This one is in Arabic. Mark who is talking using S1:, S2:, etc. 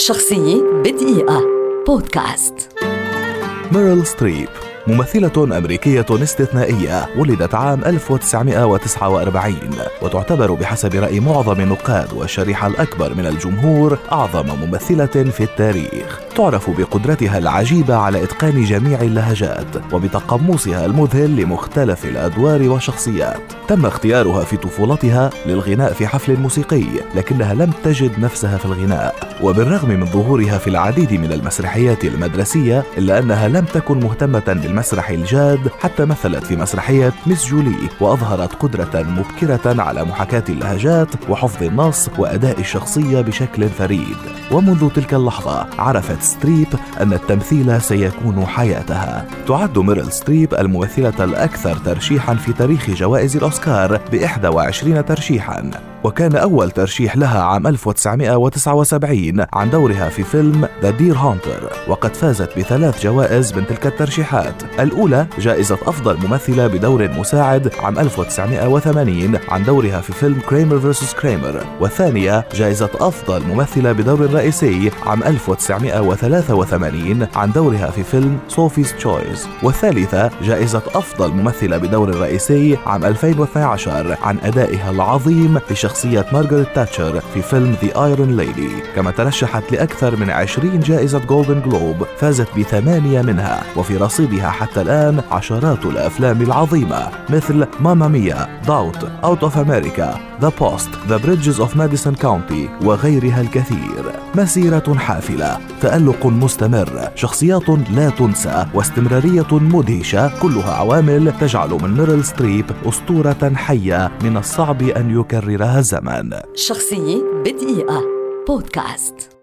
S1: شخصية بدقيقة. بودكاست.
S2: ميريل ستريب. ممثلة أمريكية استثنائية ولدت عام 1949 وتعتبر بحسب رأي معظم النقاد والشريحة الأكبر من الجمهور أعظم ممثلة في التاريخ. تعرف بقدرتها العجيبة على إتقان جميع اللهجات وبتقمصها المذهل لمختلف الأدوار والشخصيات. تم اختيارها في طفولتها للغناء في حفل موسيقي لكنها لم تجد نفسها في الغناء. وبالرغم من ظهورها في العديد من المسرحيات المدرسية إلا أنها لم تكن مهتمة بالمسرح الجاد حتى مثلت في مسرحية Miss Julie وأظهرت قدرة مبكرة على محاكاة اللهجات وحفظ النص وأداء الشخصية بشكل فريد. ومنذ تلك اللحظة عرفت ستريب أن التمثيل سيكون حياتها. تعد ميريل ستريب الممثلة الأكثر ترشيحا في تاريخ جوائز الأوسكار ب 21 ترشيحا. وكان أول ترشيح لها عام 1979 عن دورها في فيلم The Deer Hunter وقد فازت بثلاث جوائز من تلك الترشيحات. الأولى جائزة أفضل ممثلة بدور مساعد عام 1980 عن دورها في فيلم Kramer versus Kramer والثانية جائزة أفضل ممثلة بدور رئيسي عام 1983 عن دورها في فيلم Sophie's Choice والثالثة جائزة أفضل ممثلة بدور رئيسي عام 2012 عن أدائها العظيم في شخصية مارغريت تاتشر في فيلم The Iron Lady كما ترشحت لأكثر من 20 جائزة جولدن جلوب فازت بثمانية منها وفي رصيدها حتى الآن عشرات الأفلام العظيمة مثل Mamma Mia Doubt Out of Africa The Post The Bridges of Madison County وغيرها الكثير. مسيرة حافلة تألق مستمر شخصيات لا تنسى واستمرارية مدهشة كلها عوامل تجعل من ميريل ستريب أسطورة حية من الصعب أن يكررها. الزمن
S1: شخصية بدقيقة. بودكاست.